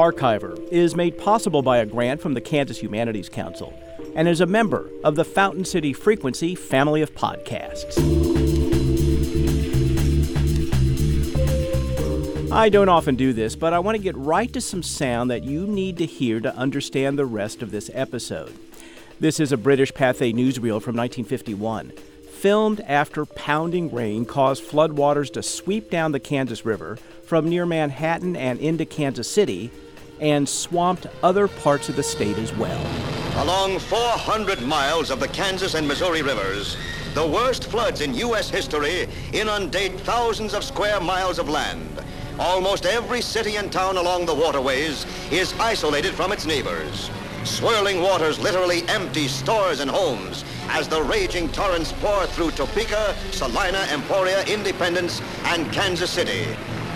Archiver is made possible by a grant from the Kansas Humanities Council and is a member of the Fountain City Frequency family of podcasts. I don't often do this, but I want to get right to some sound that you need to hear to understand the rest of this episode. This is a British Pathé newsreel from 1951, filmed after pounding rain caused floodwaters to sweep down the Kansas River from near Manhattan and into Kansas City and swamped other parts of the state as well. Along 400 miles of the Kansas and Missouri rivers, the worst floods in U.S. history inundate thousands of square miles of land. Almost every city and town along the waterways is isolated from its neighbors. Swirling waters literally empty stores and homes as the raging torrents pour through Topeka, Salina, Emporia, Independence, and Kansas City.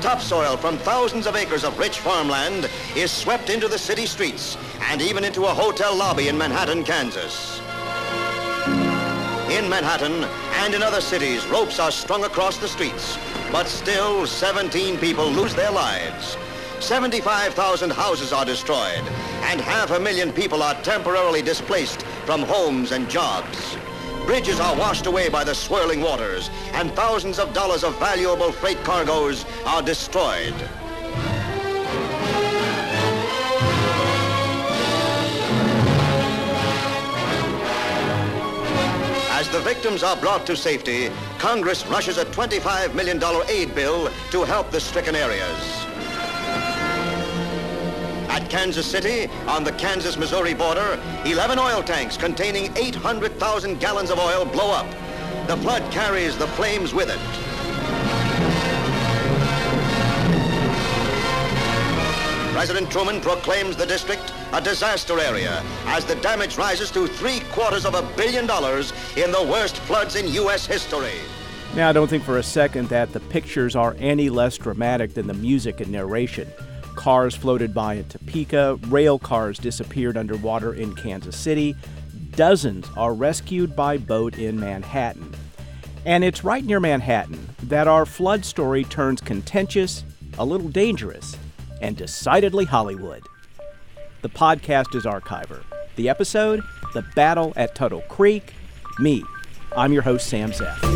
Topsoil from thousands of acres of rich farmland is swept into the city streets and even into a hotel lobby in Manhattan, Kansas. In Manhattan and in other cities, ropes are strung across the streets, but still 17 people lose their lives. 75,000 houses are destroyed, and half a million people are temporarily displaced from homes and jobs. Bridges are washed away by the swirling waters, and thousands of dollars of valuable freight cargoes are destroyed. As the victims are brought to safety, Congress rushes a $25 million aid bill to help the stricken areas. At Kansas City, on the Kansas-Missouri border, 11 oil tanks containing 800,000 gallons of oil blow up. The flood carries the flames with it. President Truman proclaims the district a disaster area as the damage rises to three quarters of a billion dollars in the worst floods in U.S. history. Now, I don't think for a second that the pictures are any less dramatic than the music and narration. Cars floated by in Topeka, rail cars disappeared underwater in Kansas City, dozens are rescued by boat in Manhattan. And it's right near Manhattan that our flood story turns contentious, a little dangerous, and decidedly Hollywood. The podcast is Archiver. The episode, The Battle at Tuttle Creek. Me, I'm your host, Sam Zeff.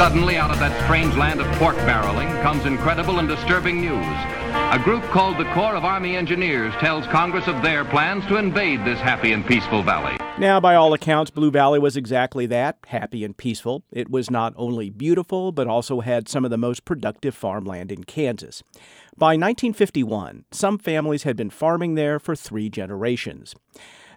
Suddenly, out of that strange land of pork barreling comes incredible and disturbing news. A group called the Corps of Army Engineers tells Congress of their plans to invade this happy and peaceful valley. Now, by all accounts, Blue Valley was exactly that happy and peaceful. It was not only beautiful, but also had some of the most productive farmland in Kansas. By 1951, some families had been farming there for three generations.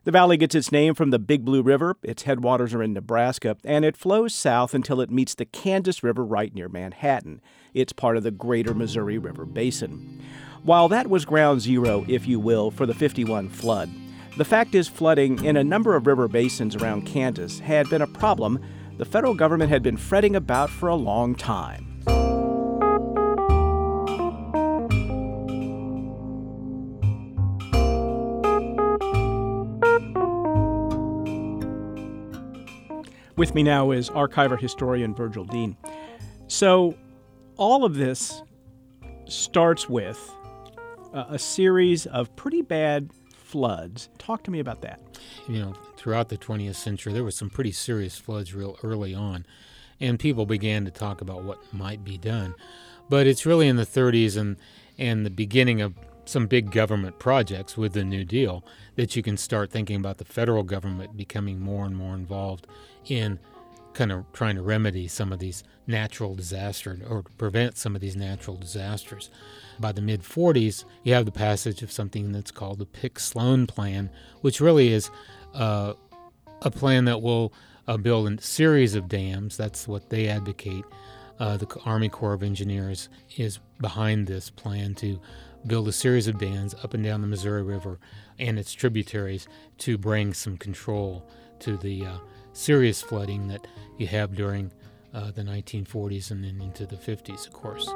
The valley gets its name from the Big Blue River. Its headwaters are in Nebraska, and it flows south until it meets the Kansas River right near Manhattan. It's part of the greater Missouri River Basin. While that was ground zero, if you will, for the 51 flood, the fact is flooding in a number of river basins around Kansas had been a problem the federal government had been fretting about for a long time. With me now is archiver historian Virgil Dean. So, all of this starts with a, a series of pretty bad floods. Talk to me about that. You know, throughout the 20th century, there were some pretty serious floods real early on, and people began to talk about what might be done. But it's really in the 30s and and the beginning of some big government projects with the New Deal that you can start thinking about the federal government becoming more and more involved in kind of trying to remedy some of these natural disasters or prevent some of these natural disasters. By the mid 40s, you have the passage of something that's called the Pick Sloan Plan, which really is uh, a plan that will uh, build a series of dams. That's what they advocate. Uh, the Army Corps of Engineers is behind this plan to build a series of dams up and down the Missouri River and its tributaries to bring some control to the uh, serious flooding that you have during uh, the 1940s and then into the 50s, of course.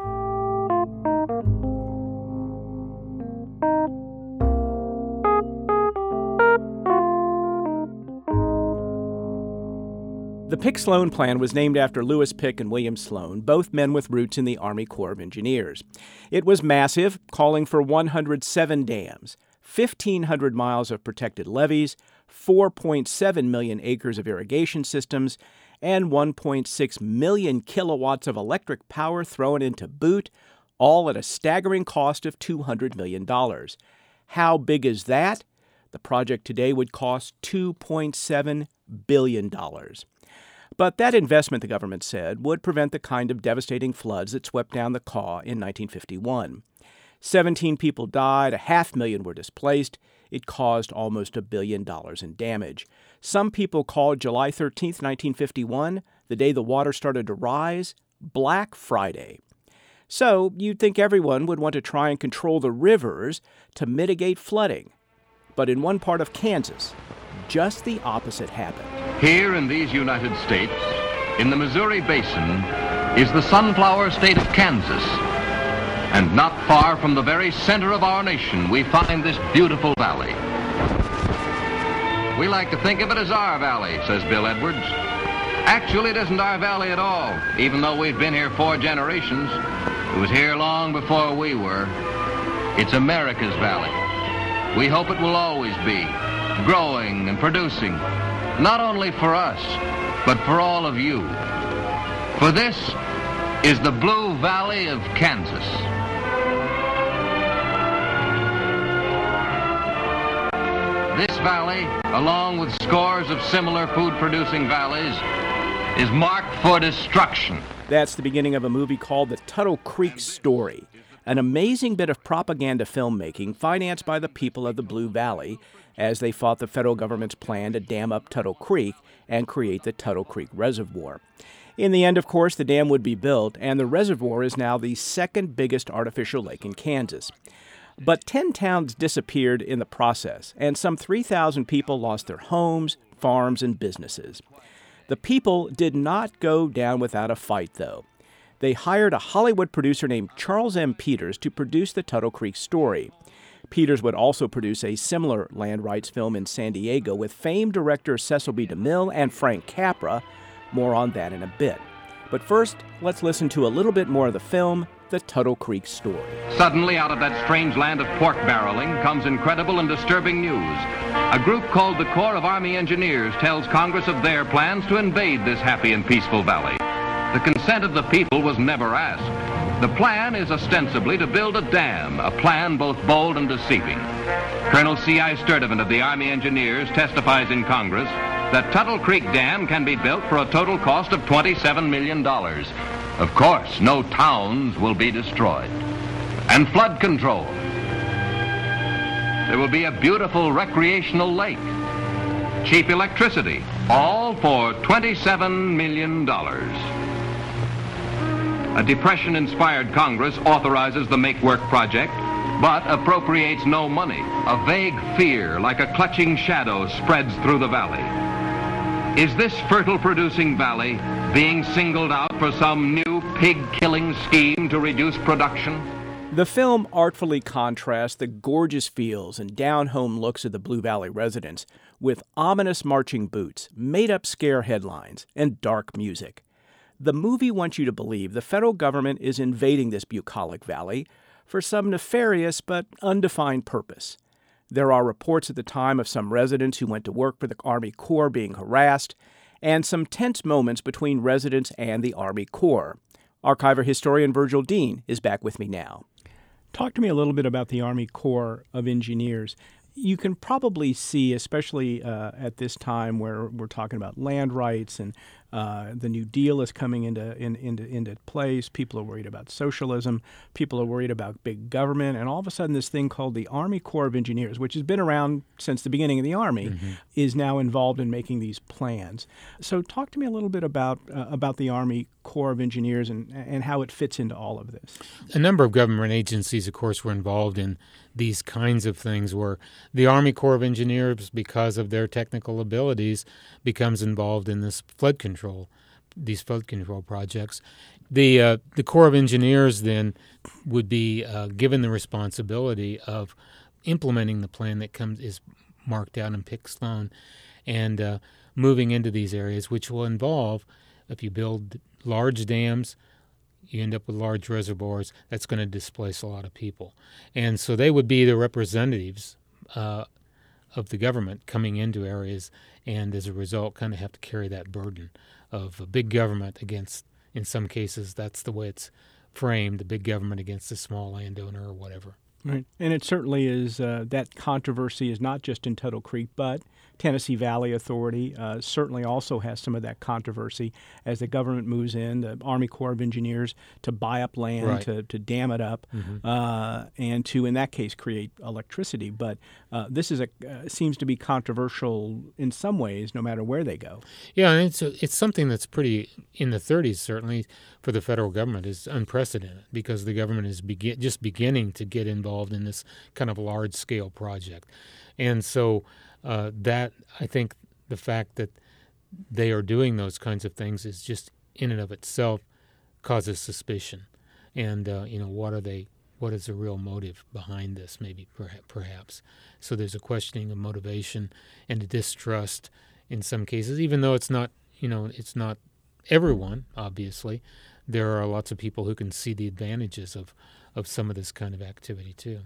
The Pick Sloan Plan was named after Lewis Pick and William Sloan, both men with roots in the Army Corps of Engineers. It was massive, calling for 107 dams, 1,500 miles of protected levees, 4.7 million acres of irrigation systems, and 1.6 million kilowatts of electric power thrown into boot, all at a staggering cost of $200 million. How big is that? The project today would cost $2.7 billion. But that investment, the government said, would prevent the kind of devastating floods that swept down the Kaw in 1951. 17 people died, a half million were displaced. It caused almost a billion dollars in damage. Some people called July 13, 1951, the day the water started to rise, Black Friday. So you'd think everyone would want to try and control the rivers to mitigate flooding. But in one part of Kansas, just the opposite happened. Here in these United States, in the Missouri Basin, is the sunflower state of Kansas. And not far from the very center of our nation, we find this beautiful valley. We like to think of it as our valley, says Bill Edwards. Actually, it isn't our valley at all, even though we've been here four generations. It was here long before we were. It's America's valley. We hope it will always be, growing and producing, not only for us, but for all of you. For this is the Blue Valley of Kansas. This valley, along with scores of similar food-producing valleys, is marked for destruction. That's the beginning of a movie called The Tuttle Creek Story, an amazing bit of propaganda filmmaking financed by the people of the Blue Valley as they fought the federal government's plan to dam up Tuttle Creek and create the Tuttle Creek Reservoir. In the end, of course, the dam would be built, and the reservoir is now the second biggest artificial lake in Kansas. But 10 towns disappeared in the process, and some 3,000 people lost their homes, farms, and businesses. The people did not go down without a fight, though. They hired a Hollywood producer named Charles M. Peters to produce the Tuttle Creek story. Peters would also produce a similar land rights film in San Diego with famed director Cecil B. DeMille and Frank Capra. More on that in a bit. But first, let's listen to a little bit more of the film, The Tuttle Creek Story. Suddenly, out of that strange land of pork barreling comes incredible and disturbing news. A group called the Corps of Army Engineers tells Congress of their plans to invade this happy and peaceful valley. The consent of the people was never asked. The plan is ostensibly to build a dam, a plan both bold and deceiving. Colonel C.I. Sturdivant of the Army Engineers testifies in Congress that Tuttle Creek Dam can be built for a total cost of $27 million. Of course, no towns will be destroyed. And flood control. There will be a beautiful recreational lake. Cheap electricity, all for $27 million. A depression-inspired Congress authorizes the Make Work project, but appropriates no money. A vague fear, like a clutching shadow, spreads through the valley. Is this fertile-producing valley being singled out for some new pig-killing scheme to reduce production? The film artfully contrasts the gorgeous fields and down-home looks of the Blue Valley residents with ominous marching boots, made-up scare headlines, and dark music. The movie wants you to believe the federal government is invading this bucolic valley for some nefarious but undefined purpose. There are reports at the time of some residents who went to work for the Army Corps being harassed, and some tense moments between residents and the Army Corps. Archiver historian Virgil Dean is back with me now. Talk to me a little bit about the Army Corps of Engineers you can probably see, especially uh, at this time where we're talking about land rights and uh, the New Deal is coming into, in, into into place. People are worried about socialism. People are worried about big government, and all of a sudden, this thing called the Army Corps of Engineers, which has been around since the beginning of the Army, mm-hmm. is now involved in making these plans. So, talk to me a little bit about uh, about the Army Corps of Engineers and and how it fits into all of this. A number of government agencies, of course, were involved in these kinds of things where the Army Corps of Engineers, because of their technical abilities, becomes involved in this flood control, these flood control projects. The uh, the Corps of Engineers then would be uh, given the responsibility of implementing the plan that comes is marked out in Pick Sloan, and uh, moving into these areas, which will involve, if you build large dams, you end up with large reservoirs. That's going to displace a lot of people, and so they would be the representatives uh, of the government coming into areas, and as a result, kind of have to carry that burden of a big government against. In some cases, that's the way it's framed: the big government against the small landowner or whatever. Right. And it certainly is uh, that controversy is not just in Tuttle Creek, but Tennessee Valley Authority uh, certainly also has some of that controversy as the government moves in, the Army Corps of Engineers to buy up land, right. to, to dam it up, mm-hmm. uh, and to, in that case, create electricity. But uh, this is a uh, seems to be controversial in some ways, no matter where they go. Yeah, and it's, a, it's something that's pretty, in the 30s certainly, for the federal government is unprecedented because the government is begin, just beginning to get involved in this kind of large scale project. And so uh, that I think the fact that they are doing those kinds of things is just in and of itself causes suspicion. And uh, you know, what are they? What is the real motive behind this? Maybe perhaps. So there's a questioning of motivation and a distrust in some cases, even though it's not. You know, it's not everyone. Obviously, there are lots of people who can see the advantages of of some of this kind of activity too.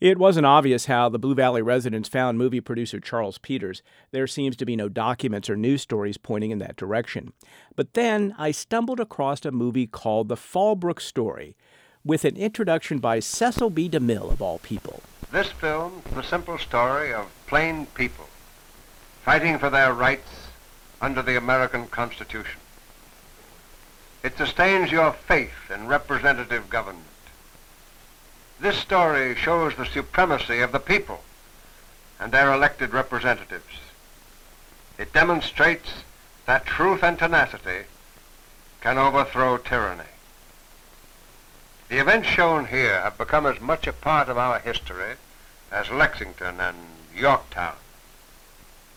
It wasn't obvious how the Blue Valley residents found movie producer Charles Peters. There seems to be no documents or news stories pointing in that direction. But then I stumbled across a movie called The Fallbrook Story, with an introduction by Cecil B. DeMille, of all people. This film the simple story of plain people fighting for their rights under the American Constitution. It sustains your faith in representative government. This story shows the supremacy of the people and their elected representatives. It demonstrates that truth and tenacity can overthrow tyranny. The events shown here have become as much a part of our history as Lexington and Yorktown.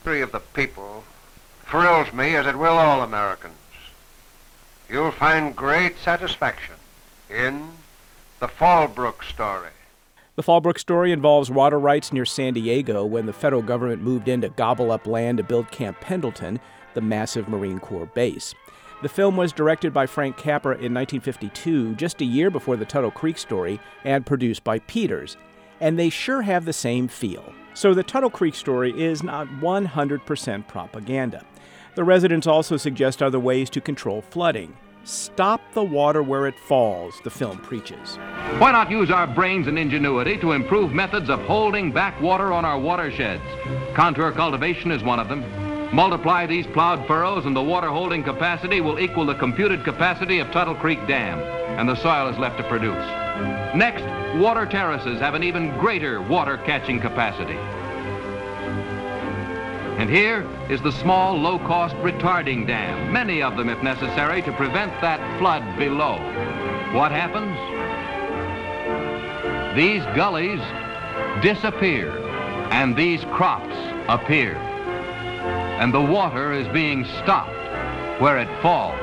The history of the people thrills me as it will all Americans. You'll find great satisfaction in the Fallbrook story. The Fallbrook story involves water rights near San Diego when the federal government moved in to gobble up land to build Camp Pendleton, the massive Marine Corps base. The film was directed by Frank Capra in 1952, just a year before the Tuttle Creek story, and produced by Peters. And they sure have the same feel. So the Tuttle Creek story is not 100% propaganda. The residents also suggest other ways to control flooding. Stop the water where it falls, the film preaches. Why not use our brains and ingenuity to improve methods of holding back water on our watersheds? Contour cultivation is one of them. Multiply these plowed furrows and the water holding capacity will equal the computed capacity of Tuttle Creek Dam, and the soil is left to produce. Next, water terraces have an even greater water catching capacity. And here is the small, low-cost retarding dam, many of them, if necessary, to prevent that flood below. What happens? These gullies disappear, and these crops appear. And the water is being stopped where it falls.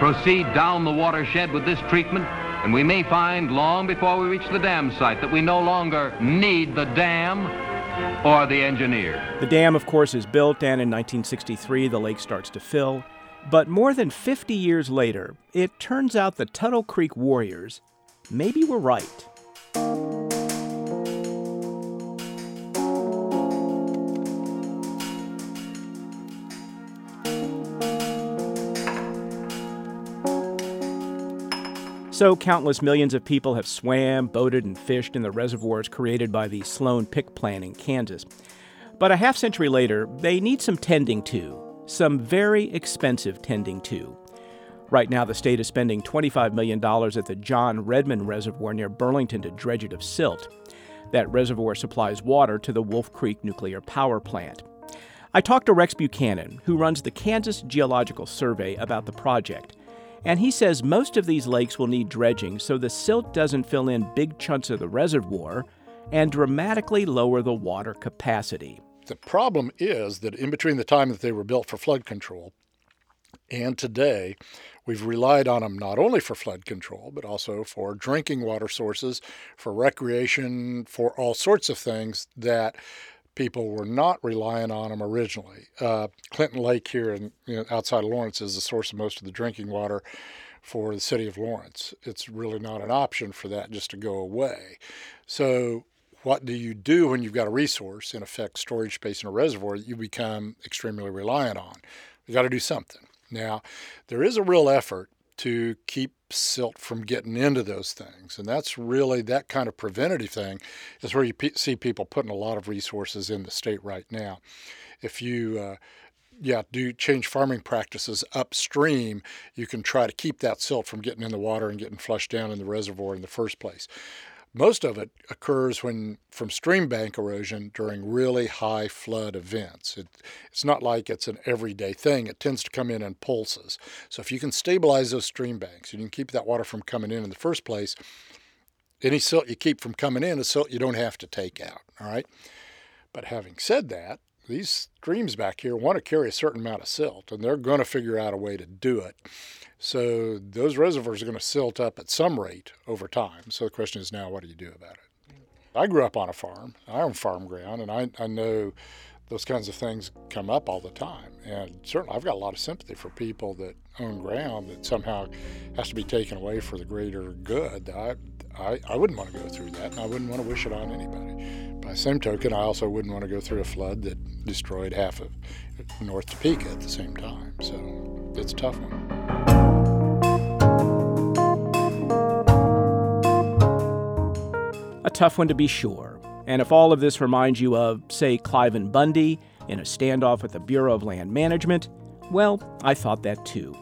Proceed down the watershed with this treatment, and we may find long before we reach the dam site that we no longer need the dam, or the engineer. The dam, of course, is built, and in 1963 the lake starts to fill. But more than 50 years later, it turns out the Tuttle Creek Warriors maybe were right. So, countless millions of people have swam, boated, and fished in the reservoirs created by the Sloan Pick plant in Kansas. But a half century later, they need some tending to, some very expensive tending to. Right now, the state is spending $25 million at the John Redmond Reservoir near Burlington to dredge it of silt. That reservoir supplies water to the Wolf Creek nuclear power plant. I talked to Rex Buchanan, who runs the Kansas Geological Survey, about the project. And he says most of these lakes will need dredging so the silt doesn't fill in big chunks of the reservoir and dramatically lower the water capacity. The problem is that in between the time that they were built for flood control and today, we've relied on them not only for flood control, but also for drinking water sources, for recreation, for all sorts of things that people were not relying on them originally. Uh, Clinton Lake here in, you know, outside of Lawrence is the source of most of the drinking water for the city of Lawrence. It's really not an option for that just to go away. So what do you do when you've got a resource, in effect, storage space in a reservoir that you become extremely reliant on? You got to do something. Now, there is a real effort to keep silt from getting into those things. And that's really that kind of preventative thing is where you pe- see people putting a lot of resources in the state right now. If you uh, yeah, do change farming practices upstream, you can try to keep that silt from getting in the water and getting flushed down in the reservoir in the first place. Most of it occurs when from stream bank erosion during really high flood events. It, it's not like it's an everyday thing. It tends to come in in pulses. So if you can stabilize those stream banks and you can keep that water from coming in in the first place, any silt you keep from coming in is silt you don't have to take out. All right. But having said that, these streams back here want to carry a certain amount of silt, and they're going to figure out a way to do it. So those reservoirs are going to silt up at some rate over time. So the question is now, what do you do about it? I grew up on a farm. I own farm ground, and I, I know those kinds of things come up all the time. And certainly, I've got a lot of sympathy for people that own ground that somehow has to be taken away for the greater good. I, I, I wouldn't want to go through that, and I wouldn't want to wish it on anybody. By the same token, I also wouldn't want to go through a flood that destroyed half of North Topeka at the same time. So it's a tough one. A tough one to be sure. And if all of this reminds you of, say, Cliven Bundy in a standoff with the Bureau of Land Management, well, I thought that too.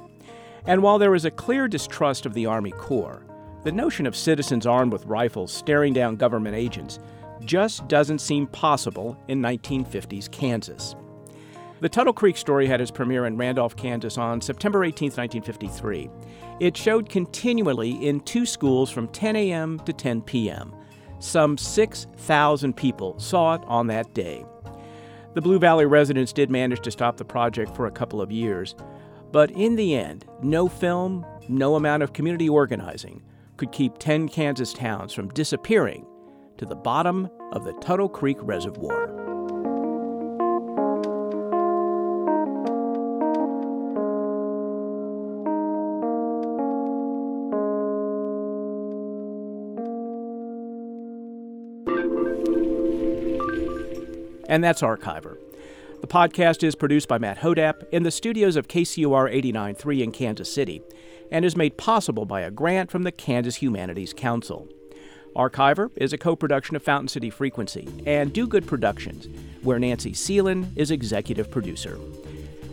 And while there is a clear distrust of the Army Corps, the notion of citizens armed with rifles staring down government agents just doesn't seem possible in 1950s Kansas. The Tuttle Creek story had its premiere in Randolph, Kansas on September 18, 1953. It showed continually in two schools from 10 a.m. to 10 p.m. Some 6,000 people saw it on that day. The Blue Valley residents did manage to stop the project for a couple of years, but in the end, no film, no amount of community organizing could keep 10 Kansas towns from disappearing to the bottom of the Tuttle Creek Reservoir. And that's Archiver. The podcast is produced by Matt Hodapp in the studios of KCUR 89.3 in Kansas City and is made possible by a grant from the Kansas Humanities Council. Archiver is a co production of Fountain City Frequency and Do Good Productions, where Nancy Seelan is executive producer.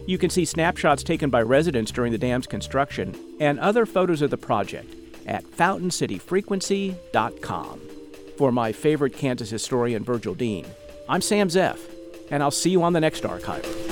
You can see snapshots taken by residents during the dam's construction and other photos of the project at fountaincityfrequency.com. For my favorite Kansas historian, Virgil Dean, I'm Sam Zeff, and I'll see you on the next archive.